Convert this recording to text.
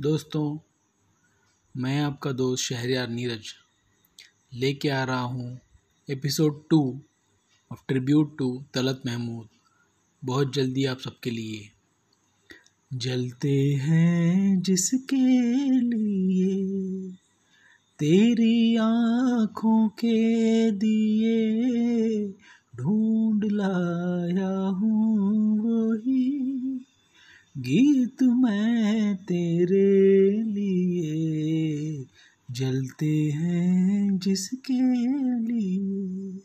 दोस्तों, मैं आपका दोस्त शहरियार नीरज लेके आ रहा हूँ episode two of tribute to Talat Mahmood. बहुत जल्दी आप सबके लिए। जलते हैं जिसके लिए, तेरी आँखों के दिए ढूंढ लाया हूँ वही। गीत मैं तेरे लिए जलते हैं जिसके लिए।